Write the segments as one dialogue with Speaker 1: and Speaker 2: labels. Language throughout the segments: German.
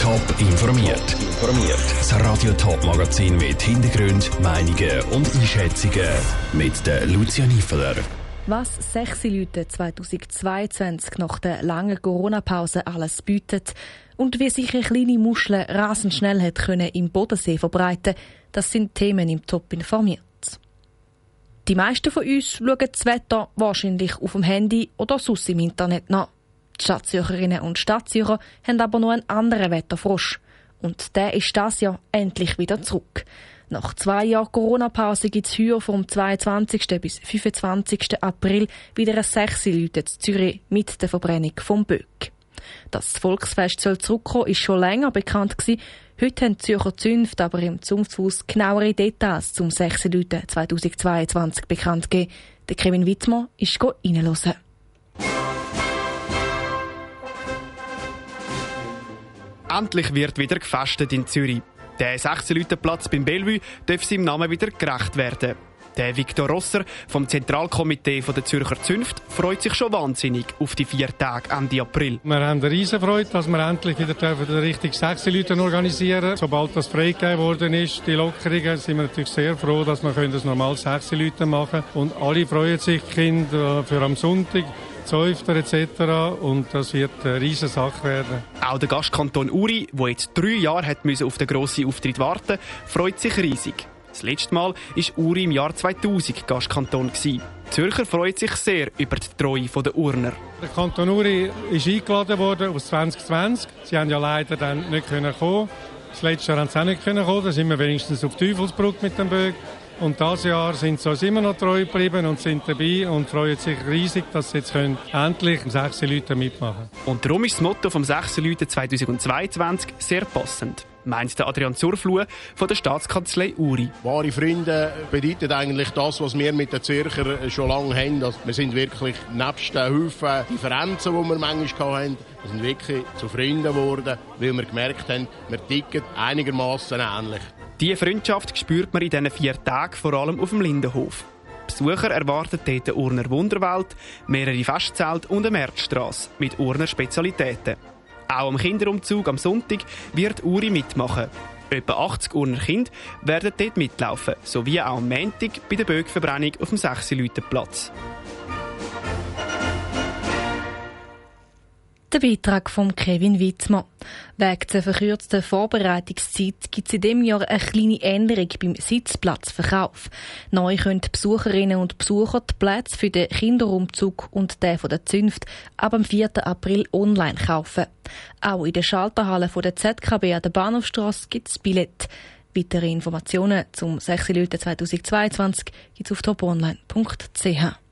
Speaker 1: Top informiert. Informiert. Das Radio Top Magazin mit Hintergrund, Meinungen und Einschätzungen mit der Lucia Niefeler.
Speaker 2: Was sechs Leute 2022 nach der langen Corona-Pause alles bietet und wie sich eine kleine Muschel rasend schnell hat können im Bodensee verbreiten, das sind Themen im Top informiert. Die meisten von uns schauen das Wetter wahrscheinlich auf dem Handy oder sonst im Internet nach. Die Stadtzürcherinnen und Stadtzürcher haben aber noch einen anderen Wetterfrosch. Und der ist das Jahr endlich wieder zurück. Nach zwei Jahren Corona-Pause gibt es heuer vom 22. bis 25. April wieder ein Sechse Leute in Zürich mit der Verbrennung vom Böck. Dass das Volksfest soll zurückkommen ist schon länger bekannt gewesen. Heute haben die Zürcher Zünfte aber im Zunfthaus genauere Details zum 6. Leute 2022 bekannt gegeben. Der Kevin Wittmer ist reinhören.
Speaker 3: Endlich wird wieder gefestet in Zürich. Der 16-Leute-Platz beim Bellevue darf seinem Namen wieder gerecht werden. Der Viktor Rosser vom Zentralkomitee der Zürcher Zünft freut sich schon wahnsinnig auf die vier Tage Ende April.
Speaker 4: Wir haben eine riesen Freude, dass wir endlich wieder den richtig sechs Leute organisieren Sobald das freigegeben worden ist, die Lockerungen, sind wir natürlich sehr froh, dass wir das normal sechs Leute machen können. Und alle freuen sich, Kinder, für am Sonntag. Zäufter etc. Und das wird eine riesige Sache werden.
Speaker 3: Auch der Gastkanton Uri, der jetzt drei Jahre hat auf den grossen Auftritt warten freut sich riesig. Das letzte Mal war Uri im Jahr 2000 Gastkanton. Die Zürcher freut sich sehr über die Treue der Urner.
Speaker 4: Der Kanton Uri ist eingeladen worden aus 2020. Sie haben ja leider dann nicht kommen Das letzte Jahr haben sie auch nicht kommen Da sind wir wenigstens auf Teufelsbrück mit dem Böck. Und dieses Jahr sind sie uns immer noch treu geblieben und sind dabei und freuen sich riesig, dass sie jetzt können endlich sechs Leute mitmachen
Speaker 3: Und darum ist das Motto vom 6 Leute 2022 sehr passend meint der Adrian Zurflue von der Staatskanzlei Uri.
Speaker 5: Wahre Freunde bedeutet eigentlich das, was wir mit den Zürcher schon lange haben. Also wir sind wirklich nebst den Haufen Differenzen, die wir manchmal hatten, wir sind wirklich zu Freunden geworden, weil wir gemerkt haben, wir ticken einigermaßen ähnlich.
Speaker 3: Diese Freundschaft spürt man in diesen vier Tagen vor allem auf dem Lindenhof. Besucher erwarten dort eine Urner Wunderwelt, mehrere Festzelte und eine Märzstrasse mit Urner Spezialitäten. Auch am Kinderumzug am Sonntag wird Uri mitmachen. Etwa 80 Urner Kinder werden dort mitlaufen, sowie auch am Montag bei der Bögverbrennung auf dem 6 Platz.
Speaker 2: Der Beitrag von Kevin Wittmer. Wegen der verkürzten Vorbereitungszeit gibt es in diesem Jahr eine kleine Änderung beim Sitzplatzverkauf. Neu können Besucherinnen und Besucher die Plätze für den Kinderumzug und den von der Zünft ab dem 4. April online kaufen. Auch in der Schalterhalle von der ZKB an der Bahnhofstrasse gibt es Billett. Weitere Informationen zum 6. Leute 2022 gibt es auf toponline.ch.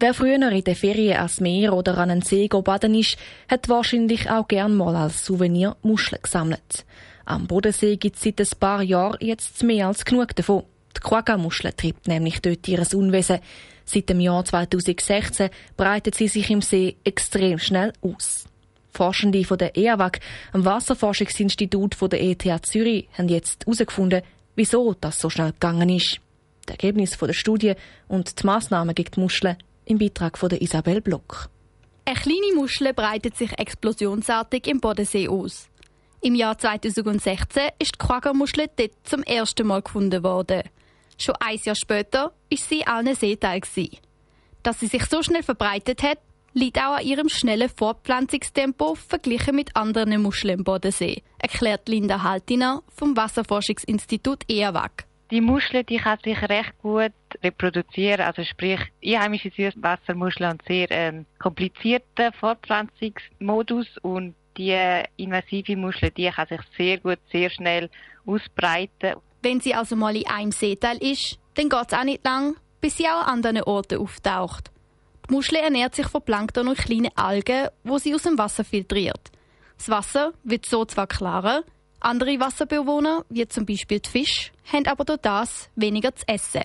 Speaker 2: Wer früher in den Ferien ans Meer oder an einen See baden ist, hat wahrscheinlich auch gern mal als Souvenir Muscheln gesammelt. Am Bodensee gibt es seit ein paar Jahren jetzt mehr als genug davon. Die Quagga-Muschel treibt nämlich dort ihr Unwesen. Seit dem Jahr 2016 breitet sie sich im See extrem schnell aus. Forschende von der EAWAG, am Wasserforschungsinstitut von der ETH Zürich, haben jetzt herausgefunden, wieso das so schnell gegangen ist. Das Ergebnis der Studie und die Massnahmen gegen die Muscheln im Beitrag von der Isabel Block.
Speaker 6: Eine kleine Muschel breitet sich explosionsartig im Bodensee aus. Im Jahr 2016 ist die Quaggermuschel dort zum ersten Mal gefunden worden. Schon ein Jahr später ist sie allen Seeteil. Dass sie sich so schnell verbreitet hat, liegt auch an ihrem schnellen Fortpflanzungstempo verglichen mit anderen Muscheln im Bodensee, erklärt Linda Haltiner vom Wasserforschungsinstitut EAWAG.
Speaker 7: Die Muschel, die kann sich recht gut reproduzieren, also sprich einheimische Süßwassermuscheln und sehr ähm, komplizierten Fortpflanzungsmodus und die invasive Muschel, die kann sich sehr gut, sehr schnell ausbreiten.
Speaker 6: Wenn sie also mal in einem Seeteil ist, dann geht es auch nicht lang, bis sie auch an anderen Orten auftaucht. Die Muschel ernährt sich von Plankton und kleinen Algen, wo sie aus dem Wasser filtriert. Das Wasser wird so zwar klarer, andere Wasserbewohner, wie zum Beispiel die Fische, haben aber durch das weniger zu essen.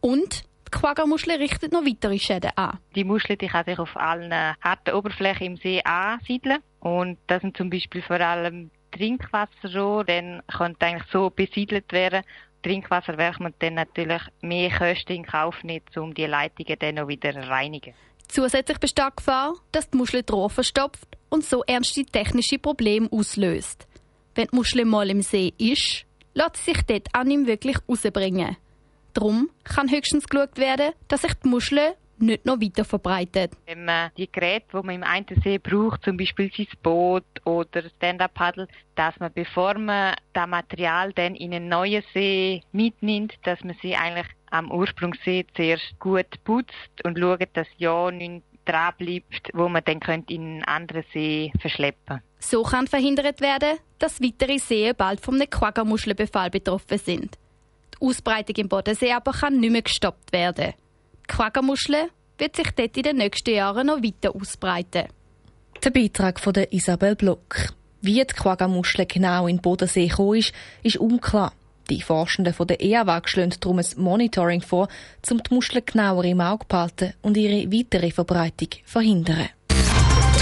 Speaker 6: Und die Quagga-Muschel richtet noch weitere Schäden an.
Speaker 7: Die Muschel die kann sich auf allen harten Oberflächen im See ansiedeln. Und das sind zum Beispiel vor allem Trinkwasserrohre, dann könnte eigentlich so besiedelt werden. Trinkwasser werfen man dann natürlich mehr Kosten in Kauf nicht, um die Leitungen dann noch wieder zu reinigen.
Speaker 6: Zusätzlich besteht die Gefahr, dass die Muschel die Rohr verstopft und so ernste technische Probleme auslöst. Wenn die Muschel mal im See ist, lässt sie sich dort auch nicht wirklich rausbringen. Darum kann höchstens geschaut werden, dass sich die Muschel nicht noch weiter verbreitet.
Speaker 7: Wenn man die Geräte, die man im einen See braucht, zum Beispiel sein Boot oder Stand-Up-Paddle, dass man, bevor man das Material dann in einen neuen See mitnimmt, dass man sie eigentlich am Ursprungssee zuerst gut putzt und schaut, dass ja nichts dran bleibt, wo man dann könnte in einen anderen See verschleppen
Speaker 6: So kann verhindert werden, dass weitere Seen bald vom Quagga-Muschelbefall betroffen sind. Die Ausbreitung im Bodensee aber kann nicht mehr gestoppt werden. Die Quagga-Muschel wird sich dort in den nächsten Jahren noch weiter ausbreiten.
Speaker 2: Der Beitrag von der Isabel Block. Wie die Quagga-Muschel genau in den Bodensee gekommen ist, ist unklar. Die Forschenden von der EAWAG schlagen darum ein Monitoring vor, um die Muscheln genauer im Auge zu behalten und ihre weitere Verbreitung zu verhindern.